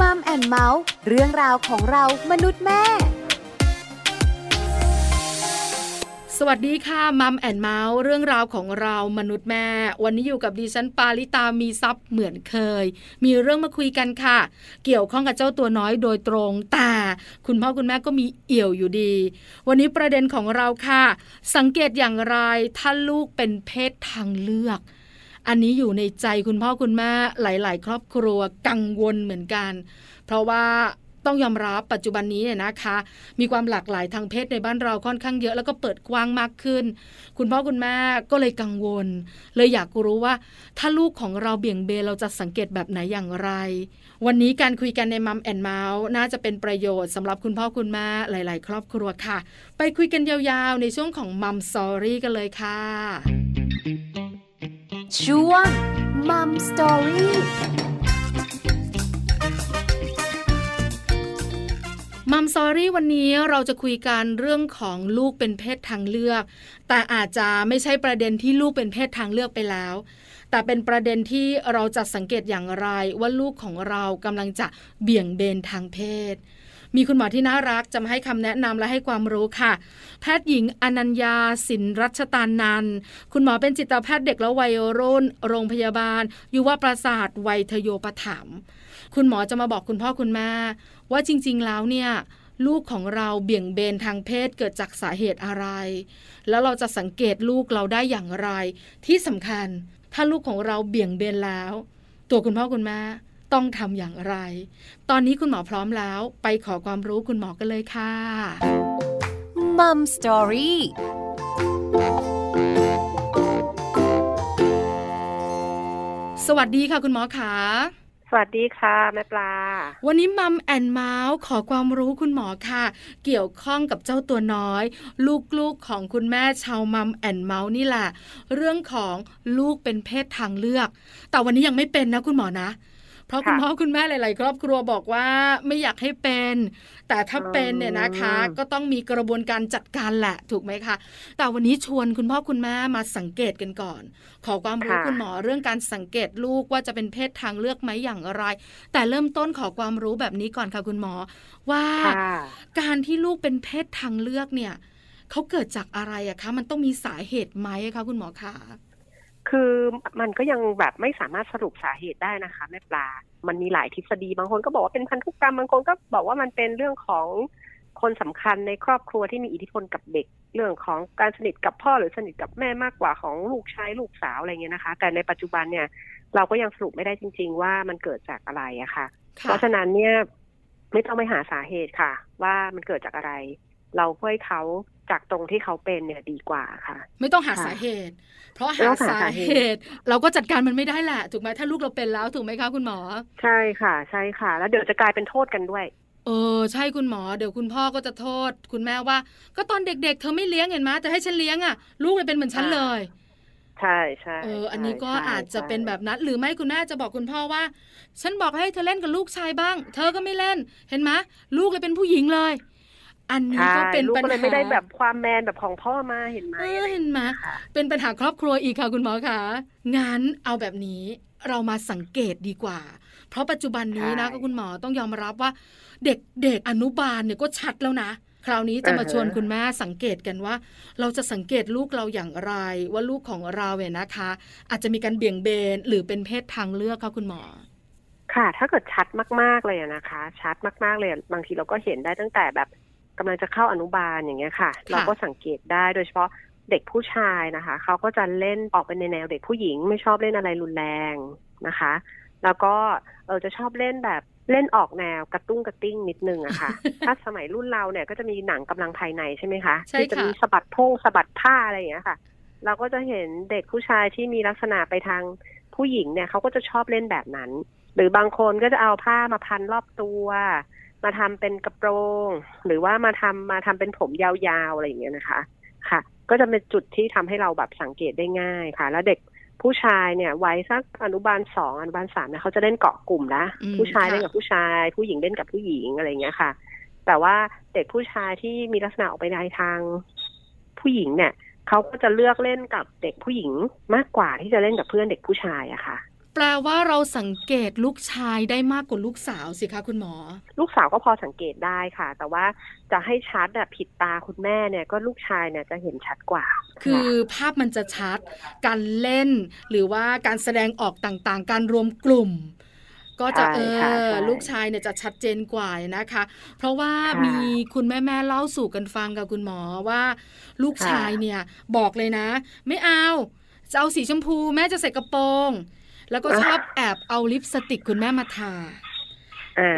Mom and Mouth เรื่องราวของเรามนุษย์แม่ สวัสดีค่ะ Mom and Mouth เรื่องราวของเรามนุษย์แม่ วันนี้อยู่กับดิฉันปาริตามีทรัพย์เหมือนเคย มีเรื่องมาคุยกันค่ะ เกี่ยวข้องกับเจ้าตัวน้อยโดยตรงแต่คุณพ่อคุณแม่ก็มีเอี่ยวอยู่ดี วันนี้ประเด็นของเราค่ะ สังเกตอย่างไรถ้าลูกเป็นเพศทางเลือก อันนี้อยู่ในใจคุณพ่อคุณแม่หลาย ๆ ครอบครัวกังวลเหมือนกัน เพราะว่าต้องยอมรับปัจจุบันนี้เนี่ยนะคะ มีความหลากหลายทางเพศในบ้านเราค่อนข้างเยอะแล้วก็เปิดกว้างมากขึ้น คุณพ่อคุณแม่ก็เลยกังวล เลยอยากรู้ว่า ถ้าลูกของเราเบี่ยงเบนเราจะสังเกตแบบไหนอย่างไร วันนี้การคุยกันในมัมแอนเมาส์น่าจะเป็นประโยชน์สำหรับคุณพ่อคุณแม่หลาย ๆ ครอบครัวค่ะ ไปคุยกันยาวๆ ในช่วงของมัมสอรี่กันเลยค่ะ ช่วงมัมสตอรี่มัมซอรี่วันนี้เราจะคุยกันเรื่องของลูกเป็นเพศทางเลือก แต่อาจจะไม่ใช่ประเด็นที่ลูกเป็นเพศทางเลือกไปแล้ว แต่เป็นประเด็นที่เราจะสังเกตอย่างไรว่าลูกของเรากำลังจะเบี่ยงเบนทางเพศ มีคุณหมอที่น่ารักจะมาให้คำแนะนำและให้ความรู้ค่ะ แพทย์หญิงอนัญญาสินรัชตานันคุณหมอเป็นจิตแพทย์เด็กและวัยรุ่น โรงพยาบาล ยุวประสาทวัยทโยปถัมคุณหมอจะมาบอกคุณพ่อคุณแม่ว่าจริง ๆ แล้วเนี่ยลูกของเราเบี่ยงเบนทางเพศเกิดจากสาเหตุอะไร แล้วเราจะสังเกตลูกเราได้อย่างไร ที่สำคัญถ้าลูกของเราเบี่ยงเบนแล้ว ตัวคุณพ่อคุณแม่ ต้องทำอย่างไร ตอนนี้คุณหมอพร้อมแล้ว ไปขอความรู้คุณหมอกันเลยค่ะ Mom Story สวัสดีค่ะคุณหมอขาสวัสดีค่ะ แม่ปลา วันนี้ Mom and Mouth ขอความรู้คุณหมอค่ะ เกี่ยวข้องกับเจ้าตัวน้อย ลูกๆของคุณแม่ชาว Mom and Mouth นี่แหละ เรื่องของลูกเป็นเพศทางเลือก แต่วันนี้ยังไม่เป็นนะคุณหมอนะ เพราะคุณพ่อคุณแม่หลาย ๆ ครอบครัวบอกว่าไม่อยากให้เป็น แต่ถ้าเป็นเนี่ยนะคะ ก็ต้องมีกระบวนการจัดการแหละถูกไหมคะ แต่วันนี้ชวนคุณพ่อคุณแม่มาสังเกตกันก่อน ขอความรู้ค่ะคุณหมอเรื่องการสังเกตลูกว่าจะเป็นเพศทางเลือกไหมอย่างไร แต่เริ่มต้นขอความรู้แบบนี้ก่อนค่ะคุณหมอ ว่าค่ะการที่ลูกเป็นเพศทางเลือกเนี่ยเขาเกิดจากอะไรอะคะ มันต้องมีสาเหตุไหมคะคุณหมอคะ คือมันก็ยังแบบไม่สามารถสรุปสาเหตุได้นะคะแม่ปลา มันมีหลายทฤษฎีบางคนก็บอกว่าเป็นพันธุกรรมบางคนก็บอกว่ามันเป็นเรื่องของคนสำคัญในครอบครัวที่มีอิทธิพลกับเด็ก เรื่องของการสนิทกับพ่อหรือสนิทกับแม่มากกว่าของลูกชายลูกสาวอะไรเงี้ยนะคะ แต่ในปัจจุบันเนี่ยเราก็ยังสรุปไม่ได้จริง ๆ ว่ามันเกิดจากอะไรอะค่ะ เพค่ะราะฉะนั้นเนี่ยไม่ต้องไปหาสาเหตุค่ะ ว่ามันเกิดจากอะไร เราช่วยเขา จากตรงที่เขาเป็นเนี่ยดีกว่าค่ะ ไม่ต้องหาค่ะสาเหตุ เพราะไม่หาต้องหาสาสาเหเหตุ เราก็จัดการมันไม่ได้แหละถูกไหมถ้าลูกเราเป็นแล้วถูกไหมคะคุณหมอ ใช่ค่ะ ใช่ค่ะ แล้วเดี๋ยวจะกลายเป็นโทษกันด้วยเออใช่คุณหมอเดี๋ยวคุณพ่อก็จะโทษ คุณแม่ว่า ก็ตอนเด็ก ๆ เธอไม่เลี้ยงเห็นไหมแต่ให้ฉันเลี้ยงอะ ลูกเลยเป็นเหมือนฉันอ่าเลยใช่ใช่เอออันนี้ก็ใช่อาจจะใช่เป็นแบบนั้น หรือไม่คุณแม่จะบอกคุณพ่อว่า ฉันบอกให้เธอเล่นกับลูกชายบ้าง เธอก็ไม่เล่นเห็นไหมลูกเลยเป็นผู้หญิงเลย อันนี้ใช่ก็เป็นลูกปัญก็เลยหาไม่ได้แบบความแมนแบบของพ่อมาเห็นไหมเออเห็นไหมค่ะเป็นปัญหาครอบครัวอีกค่ะคุณหมอคะงั้นเอาแบบนี้เรามาสังเกตดีกว่า เพราะปัจจุบันนี้นะใช่ก็คุณหมอต้องยอมรับว่า เด็กเด็กอนุบาลเนี่ยก็ชัดแล้วนะ คราวนี้จะมาอ่าฮะชวนคุณแม่สังเกตกันว่า เราจะสังเกตลูกเราอย่างไร ว่าลูกของเราเนี่ยนะคะ อาจจะมีการเบี่ยงเบนหรือเป็นเพศทางเลือกค่ะคุณหมอค่ะ ถ้าเกิดชัดมากๆเลยอะนะคะ ชัดมากๆเลยอะบางทีเราก็เห็นได้ตั้งแต่แบบ กำลังจะเข้าอนุบาลอย่างเงี้ยค่ะ เราก็สังเกตได้โดยเฉพาะเด็กผู้ชายนะคะ เขาก็จะเล่นออกเป็นในแนวเด็กผู้หญิงไม่ชอบเล่นอะไรรุนแรงนะคะ แล้วก็เออจะชอบเล่นแบบเล่นออกแนวกระตุ้งกระติ้งนิดนึงอะค่ะ ถ้าสมัยรุ่นเราเนี่ยก็จะมีหนังกำลังภายในใช่ไหมคะใช่ที่จะค่ะมีสะบัดพงสะบัดผ้าอะไรอย่างเงี้ยค่ะ เราก็จะเห็นเด็กผู้ชายที่มีลักษณะไปทางผู้หญิงเนี่ยเขาก็จะชอบเล่นแบบนั้น หรือบางคนก็จะเอาผ้ามาพันรอบตัว มาทำเป็นกระโปรง หรือว่ามาทำมาทำเป็นผมยาวๆอะไรอย่างเงี้ยนะคะค่ะ ก็จะเป็นจุดที่ทำให้เราแบบสังเกตได้ง่ายค่ะ แล้วเด็กผู้ชายเนี่ยวัยสักอนุบาลสองอนุบาลสามเนี่ยเขาจะเล่นเกาะกลุ่มนะอืมผู้ชายค่ะเล่นกับผู้ชาย ผู้หญิงเล่นกับผู้หญิงอะไรอย่างเงี้ยค่ะ แต่ว่าเด็กผู้ชายที่มีลักษณะออกไปในทางผู้หญิงเนี่ยเขาก็จะเลือกเล่นกับเด็กผู้หญิงมากกว่าที่จะเล่นกับเพื่อนเด็กผู้ชายอะค่ะ แปลว่าเราสังเกตลูกชายได้มากกว่าลูกสาวสิคะคุณหมอ ลูกสาวก็พอสังเกตได้ค่ะ แต่ว่าจะให้ชัดอะผิดตาคุณแม่เนี่ยก็ลูกชายเนี่ยจะเห็นชัดกว่า คือภาพมันจะชัด การเล่น หรือว่าการแสดงออกต่างๆ การรวมกลุ่ม ก็จะเออลูกชายเนี่ยจะชัดเจนกว่านะคะ เพราะว่ามีคุณแม่แม่เล่าสู่กันฟังกับคุณหมอว่า ลูกชายเนี่ยบอกเลยนะ ไม่เอาจะเอาสีชมพูแม่จะใส่กระโปรง แล้วก็ชอบแอบเอาลิปสติกคุณแม่มาทา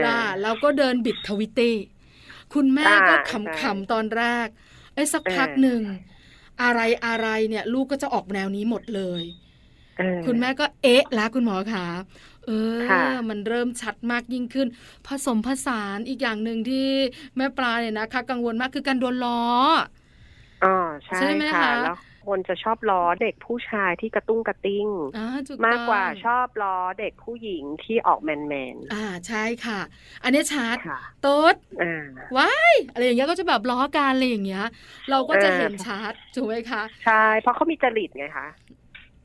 ล่ะแล้วก็เดินบิดทวิตตี้คุณแม่ก็ขำๆตอนแรกไอ้สักพักหนึ่งอะไรอะไรเนี่ย ลูกก็จะออกแนวนี้หมดเลย คุณแม่ก็เอ๊ะแล้วคุณหมอคะเออ มันเริ่มชัดมากยิ่งขึ้น ผสมผสานอีกอย่างหนึ่งที่แม่ปลาเนี่ยนะคะ กังวลมากคือการโดนล้ออ๋อใช่ไหมคะแล้ว คนจะชอบล้อเด็กผู้ชายที่กระตุ้งกระติ้ง มากกว่าชอบล้อเด็กผู้หญิงที่ออกแมนแมนอ่าใช่ค่ะ อันนี้ชัดโต๊ดว้ายอะไรอย่างเงี้ยก็จะแบบล้อการอะไรอย่างเงี้ย เราก็จะเห็นชัดถูกไหมคะใช่เพราะเขามีจริตไงคะ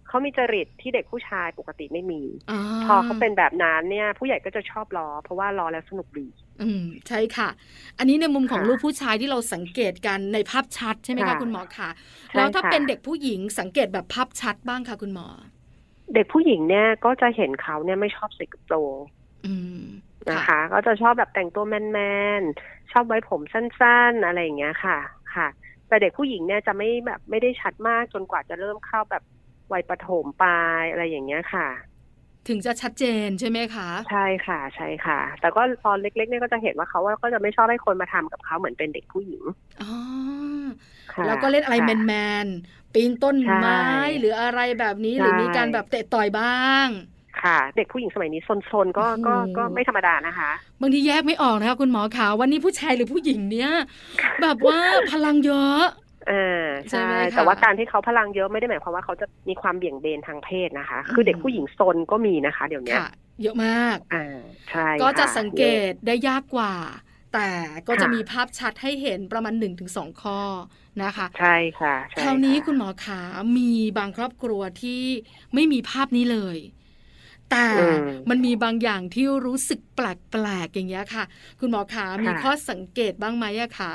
เขามีจริตที่เด็กผู้ชายปกติไม่มีอพอเขาเป็นแบบนั้นเนี่ย ผู้ใหญ่ก็จะชอบล้อ เพราะว่าล้อแล้วสนุกดี อืมใช่ค่ะ อันนี้ในมุมของลูกผู้ชายที่เราสังเกตกันในภาพชัดใช่ไหมคะคุณหมอคะแล้วถ้าเป็นเด็กผู้หญิงสังเกตแบบภาพชัดบ้างค่ะคุณหมอ เด็กผู้หญิงเนี่ยก็จะเห็นเขาเนี่ยไม่ชอบใส่กระโปรงนะคะ ก็จะชอบแบบแต่งตัวแมนๆชอบไว้ผมสั้น ๆ อะไรอย่างเงี้ยค่ะ ค่ะ แต่เด็กผู้หญิงเนี่ยจะไม่แบบไม่ได้ชัดมากจนกว่าจะเริ่มเข้าแบบวัยประถมปลายอะไรอย่างเงี้ยค่ะ ถึงจะชัดเจนใช่ไหมคะ ใช่ค่ะใช่ค่ะ แต่ก็ตอนเล็กๆเนี่ยก็จะเห็นว่าเขาว่าก็จะไม่ชอบให้คนมาทำกับเขาเหมือนเป็นเด็กผู้หญิงอ๋อแล้วก็เล่นอะไรแมนๆปีนต้นไม้ หรืออะไรแบบนี้หรือมีการแบบเตะต่อยบ้างค่ะ เด็กผู้หญิงสมัยนี้ซนๆก็ก็ก็ไม่ธรรมดานะคะ บางทีแยกไม่ออกนะคะคุณหมอขาวันนี้ผู้ชายหรือผู้หญิงเนี้ยแบบว่าพลังเยอะ อ่าใช่แต่ว่าการที่เขาพลังเยอะไม่ได้หมายความว่าเขาจะมีความเบี่ยงเบนทางเพศนะคะ คือเด็กผู้หญิงซนก็มีนะคะ เดี๋ยวนี้เยอะมากอ่าใช่ก็จะสังเกตได้ยากกว่า แต่ก็จะมีภาพชัดให้เห็นประมาณหนึ่งถึงสองข้อนะคะ ใช่ค่ะคราวนี้คุณหมอขามีบางครอบครัวที่ไม่มีภาพนี้เลยแต่มันมีบางอย่างที่รู้สึกแปลกๆอย่างเงี้ยค่ะ คุณหมอขามีข้อสังเกตบ้างไหมอะคะ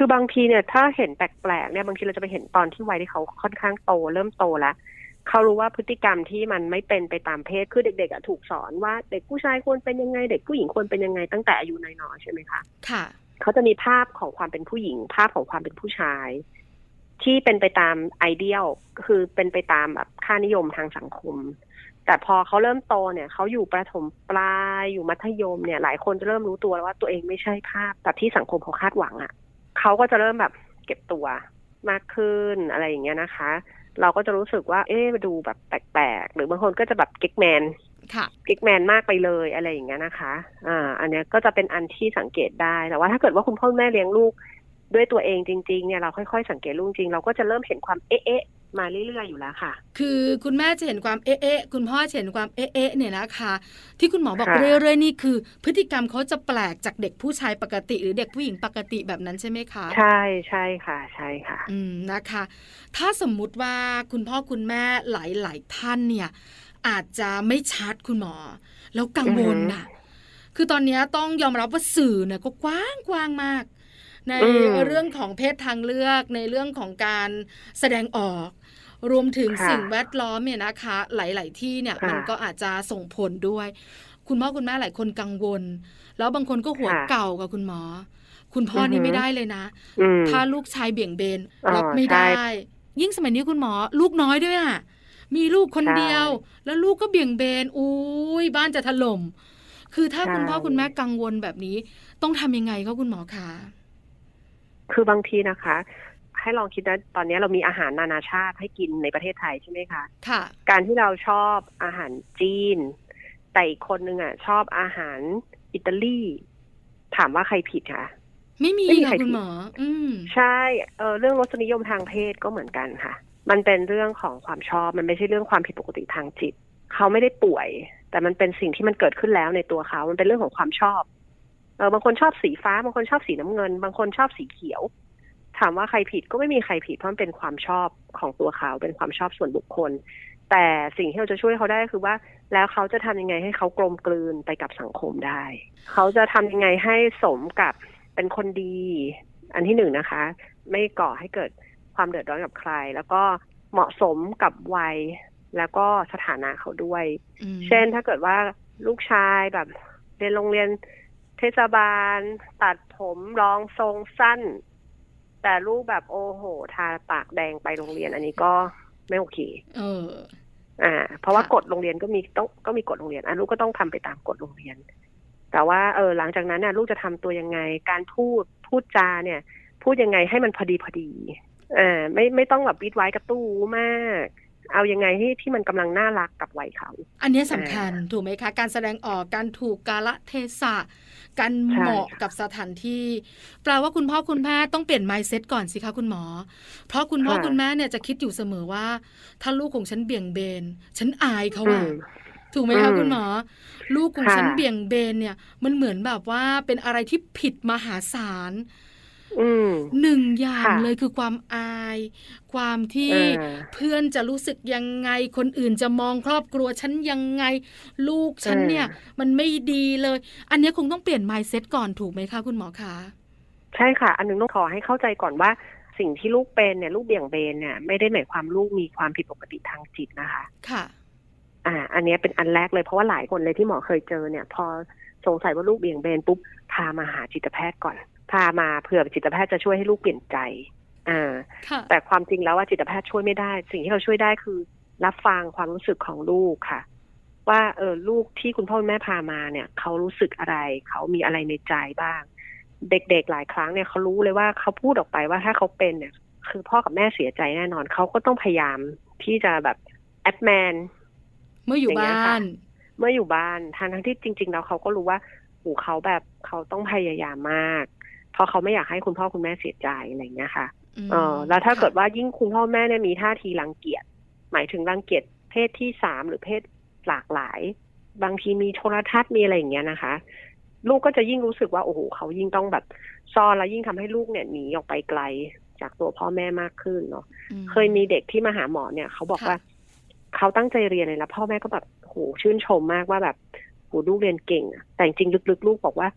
คือบางทีเนี่ยถ้าเห็นแปลกๆเนี่ยบางทีเราจะไปเห็นตอนที่วัยที่เขาค่อนข้างโต เริ่มโตแล้วเขารู้ว่าพฤติกรรมที่มันไม่เป็นไปตามเพศคือเด็กๆอะถูกสอนว่าเด็กผู้ชายควรเป็นยังไง เด็กผู้หญิงควรเป็นยังไงตั้งแต่อายุน้อยๆใช่ไหมคะค่ะเขาจะมีภาพของความเป็นผู้หญิง ภาพของความเป็นผู้ชาย ที่เป็นไปตามไอเดียลคือเป็นไปตามแบบค่านิยมทางสังคม แต่พอเขาเริ่มโตเนี่ยเขาอยู่ประถมปลายอยู่มัธยมเนี่ย หลายคนจะเริ่มรู้ตัวแล้วว่าตัวเองไม่ใช่ภาพแบบที่สังคมเขาคาดหวังอะ่ะ เขาก็จะเริ่มแบบเก็บตัวมากขึ้นอะไรอย่างเงี้ยนะคะ เราก็จะรู้สึกว่า เอ๊ะมาดูแบบแปลกๆ หรือบางคนก็จะแบบเก๊กแมนเก๊กแมนมากไปเลยอะไรอย่างเงี้ยนะคะ อ่า อันเนี้ยก็จะเป็นอันที่สังเกตได้แต่ว่าถ้าเกิดว่าคุณพ่อแม่เลี้ยงลูกด้วยตัวเองจริง ๆ เนี่ยเราค่อยๆ สังเกตลูกจริง เราก็จะเริ่มเห็นความเอ๊ะ มาเรื่อยๆอยู่แล้วค่ะ คือคุณแม่จะเห็นความเอ๊ะคุณพ่อเห็นความเอ๊ะเนี่ยนะคะ ที่คุณหมอบอกเรื่อยๆนี่คือ พฤติกรรมเขาจะแปลกจากเด็กผู้ชายปกติ หรือเด็กผู้หญิงปกติแบบนั้นใช่ไหมคะ ใช่ใช่ค่ะใช่ค่ะ อืมนะคะ ถ้าสมมุติว่าคุณพ่อคุณแม่หลายๆท่านเนี่ย อาจจะไม่ชัดคุณหมอ แล้วกังวลน่ะคือตอนนี้ต้องยอมรับว่าสื่อเนี่ยก็กว้างกว้างมาก ในเรื่องของเพศทางเลือกในเรื่องของการแสดงออก รวมถึงสิ่งแวดล้อมเนี่ยนะคะ หลาย ๆ ที่เนี่ยมันก็อาจจะส่งผลด้วย คุณพ่อคุณแม่หลายคนกังวล แล้วบางคนก็หัวเก่ากับคุณหมอ คุณพ่อนี่ไม่ได้เลยนะ ถ้าลูกชายเบี่ยงเบนรับไม่ได้ ยิ่งสมัยนี้คุณหมอ ลูกน้อยด้วยอะมีลูกคนเดียว แล้วลูกก็เบี่ยงเบนอุ้ยบ้านจะถล่มคือถ้าคุณพ่อคุณแม่กังวลแบบนี้ ต้องทำยังไงคะคุณหมอคะ คือบางทีนะคะ ให้ลองคิดนะตอนนี้เรามีอาหารนานาชาติให้กินในประเทศไทยใช่ไหมคะค่ะ การที่เราชอบอาหารจีน แต่อีกคนนึงอะ ชอบอาหารอิตาลี ถามว่าใครผิดคะไม่มีค่ะคุณหมอ อืมใช่เออเรื่องรสนิยมทางเพศก็เหมือนกันค่ะ มันเป็นเรื่องของความชอบ มันไม่ใช่เรื่องความผิดปกติทางจิต เขาไม่ได้ป่วย แต่มันเป็นสิ่งที่มันเกิดขึ้นแล้วในตัวเขา มันเป็นเรื่องของความชอบ เออบางคนชอบสีฟ้า บางคนชอบสีน้ำเงิน บางคนชอบสีเขียว ถามว่าใครผิดก็ไม่มีใครผิดเพราะมันเป็นความชอบของตัวเขาเป็นความชอบส่วนบุคคล แต่สิ่งที่เราจะช่วยเขาได้คือว่า แล้วเขาจะทำยังไงให้เขากลมกลืนไปกับสังคมได้ เขาจะทำยังไงให้สมกับเป็นคนดี อันที่หนึ่งนะคะ ไม่ก่อให้เกิดความเดือดร้อนกับใคร แล้วก็เหมาะสมกับวัยแล้วก็สถานะเขาด้วยอืมเช่นถ้าเกิดว่าลูกชายแบบเรียนโรงเรียน เทศบาล ตัดผมรองทรงสั้น แต่ลูกแบบโอ้โห ทาปากแดงไปโรงเรียน อันนี้ก็ไม่โอเคเออ อ่า เพราะว่าค่ะกฎโรงเรียนก็มีต้องก็มีกฎโรงเรียนอะลูกก็ต้องทำไปตามกฎโรงเรียน แต่ว่าเออหลังจากนั้นน่ะ ลูกจะทำตัวยังไง การพูดพูดจาเนี่ย พูดยังไงให้มันพอดีพอดีอ่าไม่ไม่ต้องแบบวิดไว้กับตู้มาก เอายังไงที่ที่มันกำลังน่ารักกับวัยเขา อันเนี้ยสำคัญถูกไหมคะ การแสดงออกการถูกกาละเทศะการใช่เหมาะกับสถานที่ แปลว่าคุณพ่อคุณแม่ต้องเปลี่ยน mindset ก่อนสิคะคุณหมอ เพราะคุณพ่อคุณแม่เนี่ยจะคิดอยู่เสมอว่า ถ้าลูกของฉันเบี่ยงเบน ฉันอายเขาอือะมถูกไหมคะอืมคุณหมอ ลูกของค่ะฉันเบี่ยงเบนเนี่ย มันเหมือนแบบว่าเป็นอะไรที่ผิดมหาศาลอืมหนึ่งอย่างค่ะเลยคือความอาย ความที่เออเพื่อนจะรู้สึกยังไง คนอื่นจะมองครอบครัวฉันยังไง ลูกฉันเนี่ย มันไม่ดีเลย อันเนี้ยคงต้องเปลี่ยน mindset ก่อนถูกไหมคะคุณหมอคะใช่ค่ะ อันหนึงต้องขอให้เข้าใจก่อนว่าสิ่งที่ลูกเป็นเนี่ยลูกเบี่ยงเบนเนี่ยไม่ได้หมายความลูกมีความผิดปกติทางจิตนะคะ ค่ะ อ่า อันเนี้ยเป็นอันแรกเลยเพราะว่าหลายคนเลยที่หมอเคยเจอเนี่ย พอสงสัยว่าลูกเบี่ยงเบนปุ๊บพามาหาจิตแพทย์ก่อนพามาเผื่อจิตแพทย์จะช่วยให้ลูกเปลี่ยนใจ อ่าค่ะแต่ความจริงแล้วว่าจิตแพทย์ช่วยไม่ได้ สิ่งที่เราช่วยได้คือ รับฟังความรู้สึกของลูกค่ะ ว่าเออลูกที่คุณพ่อคุณแม่พามาเนี่ย เขารู้สึกอะไร เขามีอะไรในใจบ้าง เด็กๆหลายครั้งเนี่ยเขารู้เลยว่าเขาพูดออกไปว่าถ้าเขาเป็นเนี่ย คือพ่อกับแม่เสียใจแน่นอนเขาก็ต้องพยายามที่จะแบบแอดแมนเมื่ออยู่อย่างเงี้ยบ้าค่ะนเมื่ออยู่บ้านทางทั้งที่จริง ๆ แล้วเขาก็รู้ว่าหูเขาแบบเขาต้องพยายามมาก เพราะเขาไม่อยากให้คุณพ่อคุณแม่เสียใจอะไรอย่างเงี้ยค่ะม เออแล้วถ้าค่ะเกิดว่ายิ่งคุณพ่อแม่เนี่ยมีท่าทีรังเกียจหมายถึงรังเกียจเพศที่สามหรือเพศหลากหลาย บางทีมีโทรทัศน์มีอะไรอย่างเงี้ยนะคะ ลูกก็จะยิ่งรู้สึกว่าโอ้โหเขายิ่งต้องแบบซ่อนแล้วยิ่งทำให้ลูกเนี่ยหนีออกไปไกลจากตัวพ่อแม่มากขึ้นเนาะอืมเคยมีเด็กที่มาหาหมอเนี่ย เขาบอกค่ะว่า เขาตั้งใจเรียนเลยแล้วพ่อแม่ก็แบบโหชื่นชมมากว่าแบบโหลูกเรียนเก่งอะแต่จริงๆลึกๆลูกบอกว่า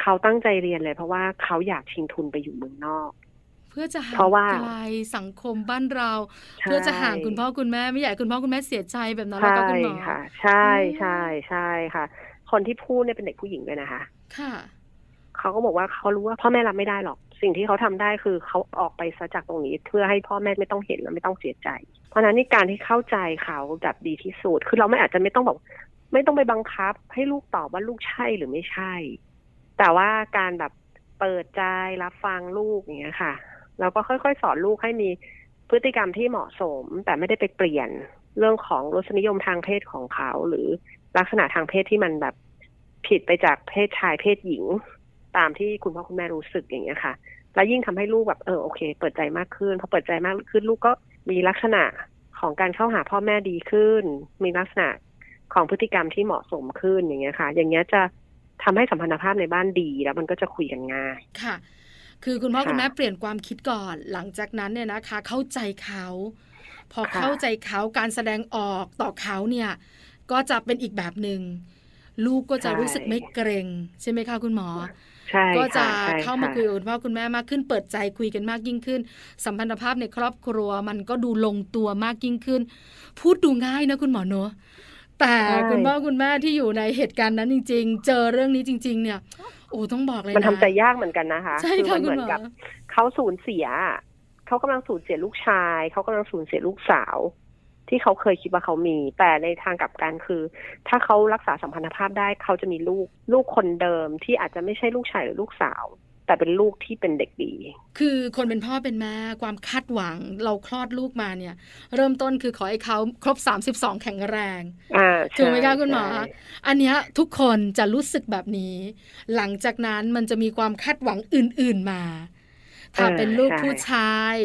เขาตั้งใจเรียนเลย เพราะว่าเขาอยากชิงทุนไปอยู่เมืองนอก เพื่อจะห่างเพราะว่าไกลสังคมบ้านเราใช่เพื่อจะห่างคุณพ่อคุณแม่ไม่อยากให้คุณพ่อคุณแม่เสียใจแบบนั้นแล้วใช่ก็คุณหมอค่ะใช่อืมใช่ใช่ค่ะ คนที่พูดเนี่ยเป็นเด็กผู้หญิงด้วยนะคะ ค่ะเขาก็บอกว่าเขารู้ว่าพ่อแม่รับไม่ได้หรอก สิ่งที่เขาทำได้คือเขาออกไปซะจากตรงนี้ เพื่อให้พ่อแม่ไม่ต้องเห็นและไม่ต้องเสียใจ เพราะฉะนั้นนี่การที่เข้าใจเขาแบบดีที่สุดคือเราไม่อาจจะไม่ต้องบอก ไม่ต้องไปบังคับ ให้ลูกตอบว่าลูกใช่หรือไม่ใช่ แต่ว่าการแบบเปิดใจรับฟังลูกอย่างเงี้ยค่ะ เราก็ค่อยๆ สอนลูกให้มีพฤติกรรมที่เหมาะสม แต่ไม่ได้ไปเปลี่ยนเรื่องของรสนิยมทางเพศของเขา หรือลักษณะทางเพศที่มันแบบผิดไปจากเพศชายเพศหญิง ตามที่คุณพ่อคุณแม่รู้สึกอย่างเงี้ยค่ะ แล้วยิ่งทำให้ลูกแบบเออโอเค เปิดใจมากขึ้นพอเปิดใจมากขึ้นลูกก็มีลักษณะของการเข้าหาพ่อแม่ดีขึ้น มีลักษณะของพฤติกรรมที่เหมาะสมขึ้นอย่างเงี้ยค่ะ อย่างเงี้ยจะทำให้สัมพันธภาพในบ้านดีแล้วมันก็จะคุยกันง่าย ค่ะ คือคุณพ่อค่ะคุณแม่เปลี่ยนความคิดก่อน หลังจากนั้นเนี่ยนะคะ เข้าใจเขาพอค่ะเข้าใจเขาการแสดงออกต่อเขาเนี่ย ก็จะเป็นอีกแบบหนึ่งลูกก็จะรู้สึกไม่เกรงใช่ไหมคะคุณหมอใช่ก็จะค่ใช่เข้ามาะคุยกับคุณพ่อคุณแม่มากขึ้น เปิดใจคุยกันมากยิ่งขึ้น สัมพันธภาพในครอบครัวมันก็ดูลงตัวมากยิ่งขึ้น พูดดูง่ายนะคุณหมอเนอะแต่ใช่คุณพ่อคุณแม่ที่อยู่ในเหตุการณ์นั้นจริง ๆ เจอเรื่องนี้จริง ๆ เนี่ย โอ้ต้องบอกเลยนะมันทำใจยากเหมือนกันนะคะใช่คืค่ะมัเหมืคุณนหมอกับเขาสูญเสียเขากำลังสูญเสียลูกชายเขากำลังสูญเสียลูกสาว ที่เขาเคยคิดว่าเขามี แต่ในทางกลับกันคือ ถ้าเขารักษาสัมพันธภาพได้เขาจะมีลูก ลูกคนเดิมที่อาจจะไม่ใช่ลูกชายหรือลูกสาว แต่เป็นลูกที่เป็นเด็กดี คือคนเป็นพ่อเป็นแม่ความคาดหวังเราคลอดลูกมาเนี่ย เริ่มต้นคือขอให้เขาครบ 32 แข็งแรงอ่าถูกไหมคะคุณหมอใช่อันเนี้ยทุกคนจะรู้สึกแบบนี้ หลังจากนั้นมันจะมีความคาดหวังอื่น ๆมาถ้าเป็นลูกผู้ชาย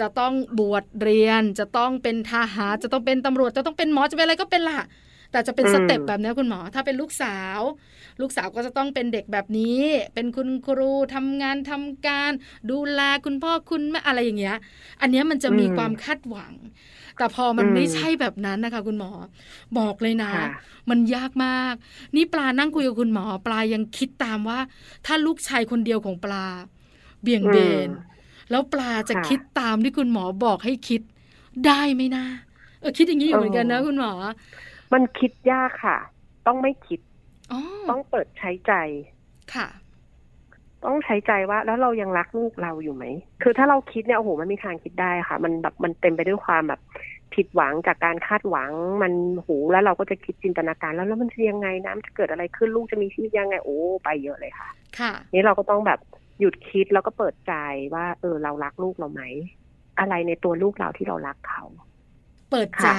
จะต้องบวชเรียน จะต้องเป็นทหารจะต้องเป็นตำรวจ จะต้องเป็นหมอจะเป็นอะไรก็เป็นละ แต่จะเป็นอืมสเต็ปแบบนี้คุณหมอ ถ้าเป็นลูกสาว ลูกสาวก็จะต้องเป็นเด็กแบบนี้ เป็นคุณครูทำงานทำการ ดูแลคุณพ่อคุณแม่อะไรอย่างเงี้ย อันเนี้ยมันจะมีอืมความคาดหวัง แต่พอมันอืมไม่ใช่แบบนั้นนะคะ คุณหมอ บอกเลยนะค่ะมันยากมาก นี่ปลานั่งคุยกับคุณหมอ ปลายังคิดตามว่า ถ้าลูกชายคนเดียวของปลา เบี่ยงเบนอืมแล้วปลาจะค่ะคิดตามที่คุณหมอบอกให้คิดได้ไหมนะเออคิดอย่างนี้อยู่เหมือนกันนะเออคุณหมอ มันคิดยากค่ะ ต้องไม่คิดอ๋อต้องเปิดใช้ใจ ค่ะ ต้องใช้ใจว่า แล้วเรายังรักลูกเราอยู่ไหม คือถ้าเราคิดเนี่ยโอ้โหมันมีทางคิดได้ค่ะ มันแบบมันเต็มไปด้วยความแบบผิดหวังจากการคาดหวังมันโหแล้วเราก็จะคิดจินตนาการแล้วแล้วมันจะยังไงนะมันจะเกิดอะไรขึ้นลูกจะมีชีวิตยังไงโอ้ไปเยอะเลยค่ะ ค่ะ นี่เราก็ต้องแบบหยุดคิดแล้วก็เปิดใจว่า เออเรารักลูกเราไหมอะไรในตัวลูกเราที่เรารักเขา เปิดใจค่ะ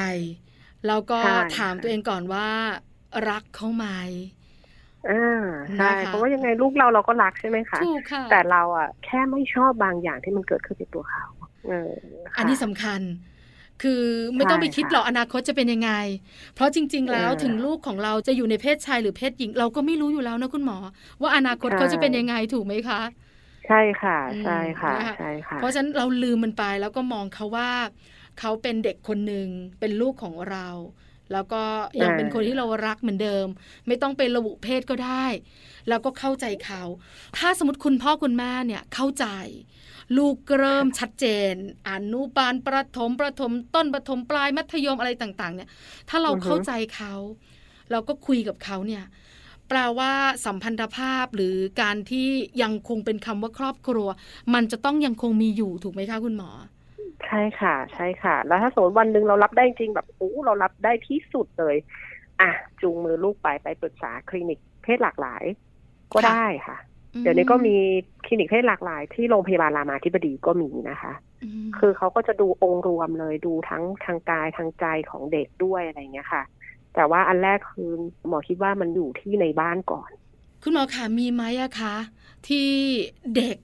แล้วก็ใช่ถามตัวเองก่อนว่า รักเขาไหมอ่าใช่นะคะเพราะว่ายังไงลูกเราเราก็รักใช่ไหมคะถูกค่ะแต่เราอะแค่ไม่ชอบบางอย่างที่มันเกิดขึ้นในตัวเขาเออค่ะอันนี้สำคัญ คือไม่ต้องไปคิดใช่ค่ะหรอกอนาคตจะเป็นยังไง เพราะจริง ๆ แล้วเออถึงลูกของเราจะอยู่ในเพศชายหรือเพศหญิง เราก็ไม่รู้อยู่แล้วนะคุณหมอ ว่าอนาคตใช่เขาจะเป็นยังไงถูกไหมคะ ใช่ค่ะอืมใช่ค่ะนะคะใช่ค่ะ เพราะฉะนั้นเราลืมมันไปแล้วก็มองเขาว่า เขาเป็นเด็กคนหนึ่งเป็นลูกของเรา แล้วก็ยังอ่าเป็นคนที่เรารักเหมือนเดิม ไม่ต้องไประบุเพศก็ได้ แล้วก็เข้าใจเขา ถ้าสมมติคุณพ่อคุณแม่เนี่ยเข้าใจ ลูกเริ่มชัดเจนอนุบาลประถมประถมต้นประถมปลายมัธยมอะไรต่างๆ เนี่ย ถ้าเราอือฮึเข้าใจเขาเราก็คุยกับเขาเนี่ยแปลว่าสัมพันธภาพหรือการที่ยังคงเป็นคำว่าครอบครัว มันจะต้องยังคงมีอยู่ถูกไหมคะคุณหมอ ใช่ค่ะ ใช่ค่ะ แล้วถ้าสมมติวันหนึ่งเรารับได้จริงแบบโอ้เรารับได้ที่สุดเลย อะจูงมือลูกไปไปปรึกษาคลินิกเพศหลากหลาย ก็ค่ะได้ค่ะ เดี๋ยวนี้ก็มีคลินิกเพศหลากหลาย ที่โรงพยาบาลรามาธิบดีก็มีนะคะอืมคือเขาก็จะดูองค์รวมเลยดูทั้งทางกายทางใจของเด็กด้วยอะไรอย่างเงี้ยค่ะ แต่ว่าอันแรกคือหมอคิดว่ามันอยู่ที่ในบ้านก่อน คุณหมอคะมีไหมอะคะ ที่เด็ก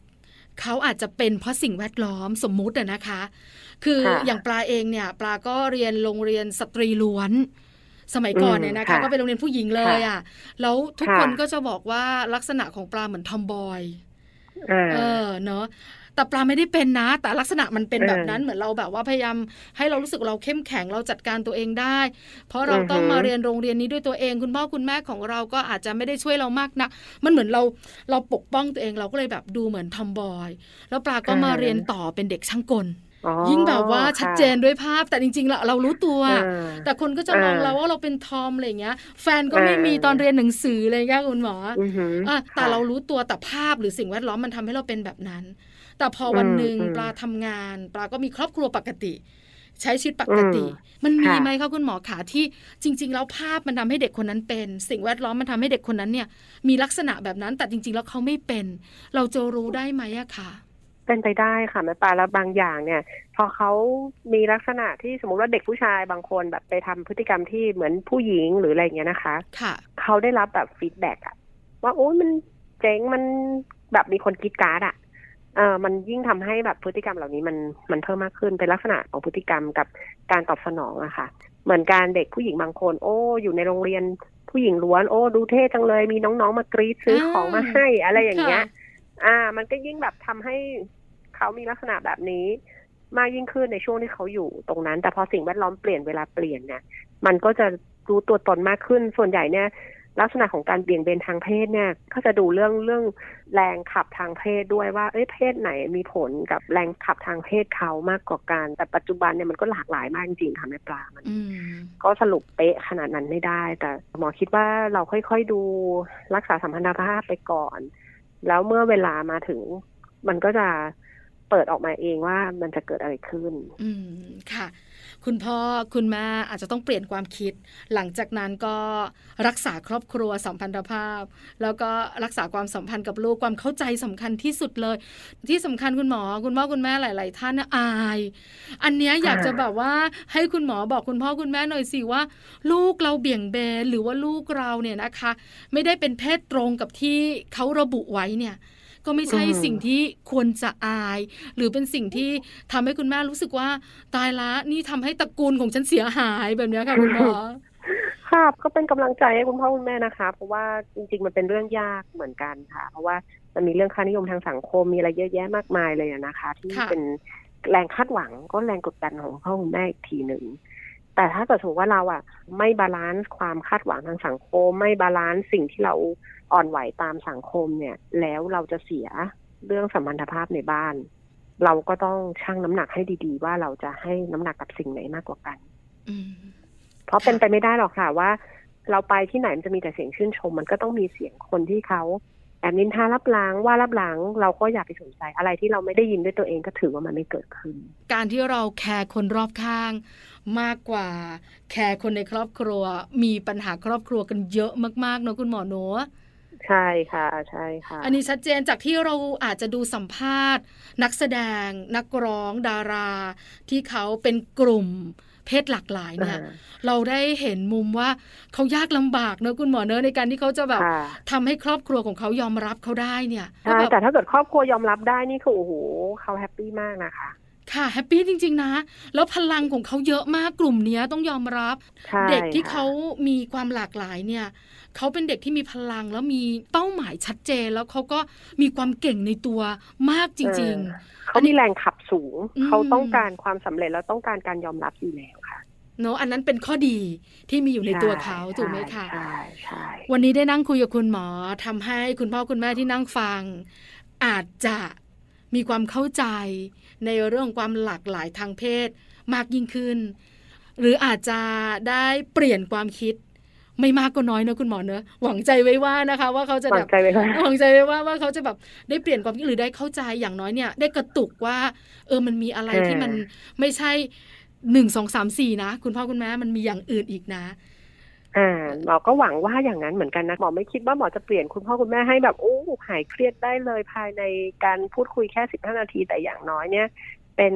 เขาอาจจะเป็นเพราะสิ่งแวดล้อมสมมุติอะนะคะ คือค่ะอย่างปลาเองเนี่ยปลาก็เรียนโรงเรียนสตรีล้วน สมัยก่อนเนี่ยนะคะค่ะก็เป็นโรงเรียนผู้หญิงเลยอะแล้วทุกค่ะคนก็จะบอกว่าลักษณะของปลาเหมือนทอมบอยอ่าเออเนาะ แต่ปลาไม่ได้เป็นนะ แต่ลักษณะมันเป็นเออแบบนั้นเหมือนเราแบบว่าพยายามให้เรารู้สึกเราเข้มแข็งเราจัดการตัวเองได้ เพราะเราต้องอือฮึมาเรียนโรงเรียนนี้ด้วยตัวเอง คุณพ่อคุณแม่ของเราก็อาจจะไม่ได้ช่วยเรามากนัก มันเหมือนเราเราปกป้องตัวเองเราก็เลยแบบดูเหมือนทอมบอยแล้วปลาก็มาเรียนต่อเป็นเด็กช่างกลอ๋อยิ่งแบบว่าชัดเจนค่ะด้วยภาพแต่จริงๆเราเรารู้ตัวอ่าแต่คนก็จะมองอ่าเราว่าเราเป็นทอมอะไรอย่างเงี้ย แฟนก็ไม่มีเออตอนเรียนหนังสืออะไรอย่างเงี้ยคุณหมออือหืออะแต่ค่ะเรารู้ตัวแต่ภาพหรือสิ่งแวดล้อมมันทำให้เราเป็นแบบนั้น แต่พอวันอืมหนึ่งอืมปลาทำงาน ปลาก็มีครอบครัวปกติ ใช้ชีวิตปกติอืมมันมีค่ะไหมคะคุณหมอขาที่จริง ๆ แล้วภาพมันทำให้เด็กคนนั้นเป็น สิ่งแวดล้อมมันทำให้เด็กคนนั้นเนี่ย มีลักษณะแบบนั้นแต่จริง ๆ แล้วเขาไม่เป็น เราจะรู้ได้ไหมอะคะเป็นไปได้ค่ะแม่ปลาแล้วบางอย่างเนี่ย พอเขามีลักษณะที่สมมติว่าเด็กผู้ชายบางคนแบบไปทำพฤติกรรมที่เหมือนผู้หญิงหรืออะไรอย่างเงี้ยนะคะ ค่ะ เขาได้รับแบบ feedback อะว่าโอ้ยมันเจ๋งมันแบบมีคนกรี๊ดกร๊าดอะ เออมันยิ่งทำให้แบบพฤติกรรมเหล่านี้มันมันเพิ่มมากขึ้นเป็นลักษณะของพฤติกรรมกับการตอบสนองอะค่ะ เหมือนการเด็กผู้หญิงบางคน โอ้อยู่ในโรงเรียนผู้หญิงล้วนโอ้ดูเท่จังเลย มีน้องๆมากรีดซื้อของมาให้อะไรอย่างเงี้ยค่ะอ่า มันก็ยิ่งแบบทำให้เขามีลักษณะแบบนี้มากยิ่งขึ้นในช่วงที่เขาอยู่ตรงนั้น แต่พอสิ่งแวดล้อมเปลี่ยนเวลาเปลี่ยนเนี่ยมันก็จะรู้ตัวตนมากขึ้นส่วนใหญ่เนี่ย ลักษณะของการเบี่ยงเบนทางเพศเนี่ยก็จะดูเรื่องเรื่องแรงขับทางเพศด้วยว่าเอ้ยเพศไหนมีผลกับแรงขับทางเพศเขามากกว่ากัน แต่ปัจจุบันเนี่ยมันก็หลากหลายมากจริงๆค่ะแม่ปลามันอืมก็สรุปเป๊ะขนาดนั้นไม่ได้ แต่หมอคิดว่าเราค่อยๆดูรักษาสัมพันธภาพไปก่อน แล้วเมื่อเวลามาถึง มันก็จะเปิดออกมาเองว่ามันจะเกิดอะไรขึ้น อืมค่ะ คุณพ่อคุณแม่อาจจะต้องเปลี่ยนความคิด หลังจากนั้นก็รักษาครอบครัวสัมพันธภาพ แล้วก็รักษาความสัมพันธ์กับลูกความเข้าใจสำคัญที่สุดเลย ที่สำคัญคุณหมอ คุณพ่อคุณแม่หลาย ๆ ท่านนะอาย อันเนี้ยอยากจะแบบว่าให้คุณหมอบอกคุณพ่อคุณแม่หน่อยสิว่า ลูกเราเบี่ยงเบนหรือว่าลูกเราเนี่ยนะคะ ไม่ได้เป็นเพศตรงกับที่เขาระบุไว้เนี่ย ก็ไม่ใช่อืมสิ่งที่ควรจะอาย หรือเป็นสิ่งที่ทำให้คุณแม่รู้สึกว่าตายละนี่ทำให้ตระกูลของฉันเสียหายแบบเนี้ยค่ะคุณหมอครับก็เป็นกำลังใจให้คุณพ่อคุณแม่นะคะ เพราะว่าจริง ๆ มันเป็นเรื่องยากเหมือนกันค่ะ เพราะว่ามันมีเรื่องค่านิยมทางสังคมมีอะไรเยอะแยะมากมายเลยนะคะ ที่ค่ะเป็นแรงคาดหวังก็แรงกดดันของพ่อคุณแม่อีกทีหนึ่ง แต่ถ้าเกิดสมมติว่าเราอะ ไม่ balance ความคาดหวังทางสังคม ไม่ balance สิ่งที่เราอ่อนไหวตามสังคมเนี่ย แล้วเราจะเสียเรื่องสัมพันธภาพในบ้าน เราก็ต้องชั่งน้ำหนักให้ดีๆ ว่าเราจะให้น้ำหนักกับสิ่งไหนมากกว่ากันอืมเพราะเป็นไปไม่ได้หรอกค่ะว่า เราไปที่ไหนมันจะมีแต่เสียงชื่นชม มันก็ต้องมีเสียงคนที่เขาแอบนินทารับหลังว่ารับหลังเราก็อย่าไปสนใจอะไรที่เราไม่ได้ยินด้วยตัวเองก็ถือว่ามันไม่เกิดขึ้น การที่เราแคร์คนรอบข้าง มากกว่า แคร์คนในครอบครัว มีปัญหาครอบครัวกันเยอะมากๆเนอะคุณหมอเนอะใช่ค่ะใช่ค่ะ อันนี้ชัดเจนจากที่เราอาจจะดูสัมภาษณ์ นักแสดง นักร้องดารา ที่เขาเป็นกลุ่มเพศหลากหลายเนี่ยอ่าเราได้เห็นมุมว่าเขายากลำบากเนอะคุณหมอเนอะในการที่เขาจะแบบค่ะทำให้ครอบครัวของเขายอมรับเขาได้เนี่ยก็ใช่แบบแต่ถ้าเกิดครอบครัวยอมรับได้นี่คือโอ้โหเขา happy มากนะคะ ค่ะ happy จริง ๆ นะ แล้วพลังของเขาเยอะมากกลุ่มเนี้ยต้องยอมรับใช่เด็กที่ค่ะเขามีความหลากหลายเนี่ยเขาเป็นเด็กที่มีพลังแล้วมีเป้าหมายชัดเจน แล้วเขาก็มีความเก่งในตัวมากจริงเออเขามีแรงขับสูงอืมเขาต้องการความสำเร็จแล้วต้องการการยอมรับอยู่แล้วค่ะๆเนอะอันนั้นเป็นข้อดีที่มีอยู่ในตัวเขาถูกไหมคะใช่ใช่วันนี้ได้นั่งคุยกับคุณหมอทำให้คุณพ่อคุณแม่ที่นั่งฟัง อาจจะมีความเข้าใจ ในเรื่องความหลากหลายทางเพศมากยิ่งขึ้น หรืออาจจะได้เปลี่ยนความคิดไม่มากก็น้อยเนอะคุณหมอเนอะหวังใจไว้ว่านะคะ ว่าเขาจะหวัแบงบใจไว้ว่าหวังใจไว้ว่าว่าเขาจะแบบได้เปลี่ยนความคิดหรือได้เข้าใจอย่างน้อยเนี่ย ได้กระตุกว่า เออมันมีอะไรเออที่มันไม่ใช่หนึ่งสองสามสี่นะ คุณพ่อคุณแม่มันมีอย่างอื่นอีกนะ อ่าหมอก็หวังว่าอย่างนั้นเหมือนกันนะหมอไม่คิดว่าหมอจะเปลี่ยนคุณพ่อคุณแม่ให้แบบโอ้หายเครียดได้เลยภายในการพูดคุยแค่สิบห้านาทีแต่อย่างน้อยเนี่ย เป็น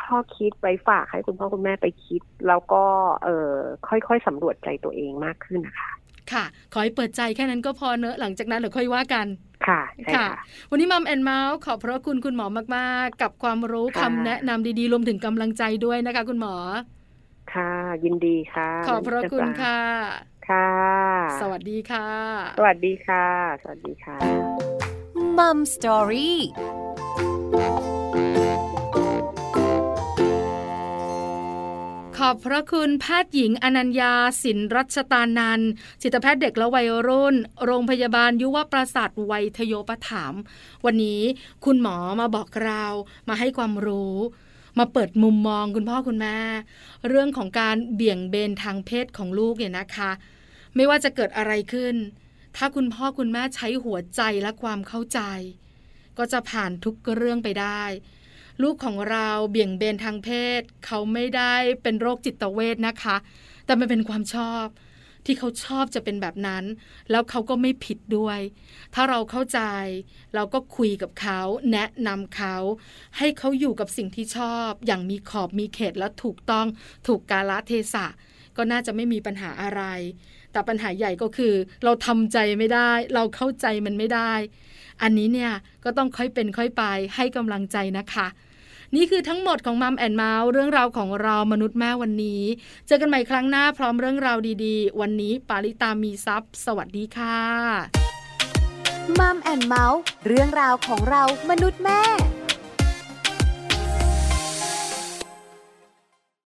ข้อคิดไว้ฝากให้คุณพ่อคุณแม่ไปคิด แล้วก็เออค่อยๆสำรวจใจตัวเองมากขึ้นนะคะ ค่ะ ขอให้เปิดใจแค่นั้นก็พอเนอะหลังจากนั้นเดี๋ยวค่อยว่ากันค่ะใช่ค่ะค่ะ วันนี้มัมแอนเมาส์ขอบพระคุณคุณหมอมาก ๆ กับความรู้ค่ะคำแนะนำดีๆ รวมถึงกำลังใจด้วยนะคะ คุณหมอ ค่ะ ยินดีค่ะ ขอบพระคุณค่ะ ค่ะ สวัสดีค่ะ สวัสดีค่ะ สวัสดีค่ะมัมสตอรี่ขอบพระคุณแพทย์หญิงอนัญญาสินรัชตานันท์จิตแพทย์เด็กและวัยรุ่น โรงพยาบาลยุวประสาทวัยทโยปถามภ์วันนี้คุณหมอมาบอกเรามาให้ความรู้ มาเปิดมุมมองคุณพ่อคุณแม่เรื่องของการเบี่ยงเบนทางเพศของลูกเนี่ยนะคะ ไม่ว่าจะเกิดอะไรขึ้น ถ้าคุณพ่อคุณแม่ใช้หัวใจและความเข้าใจ ก็จะผ่านทุกเรื่องไปได้ ลูกของเราเบี่ยงเบนทางเพศ เขาไม่ได้เป็นโรคจิตเวทนะคะ แต่มันเป็นความชอบ ที่เขาชอบจะเป็นแบบนั้น แล้วเขาก็ไม่ผิดด้วย ถ้าเราเข้าใจ เราก็คุยกับเขาแนะนำเขา ให้เขาอยู่กับสิ่งที่ชอบ อย่างมีขอบมีเขตและถูกต้องถูกกาลเทศะ ก็น่าจะไม่มีปัญหาอะไร แต่ปัญหาใหญ่ก็คือ เราทำใจไม่ได้ เราเข้าใจมันไม่ได้ อันนี้เนี่ยก็ต้องค่อยเป็นค่อยไปให้กำลังใจนะคะ นี่คือทั้งหมดของ Mom and Mouth เรื่องราวของเรามนุษย์แม่วันนี้ เจอกันใหม่ครั้งหน้าพร้อมเรื่องราวดีๆ วันนี้ปาริตามีทรัพย์สวัสดีค่ะ Mom and Mouth เรื่องราวของเรามนุษย์แม่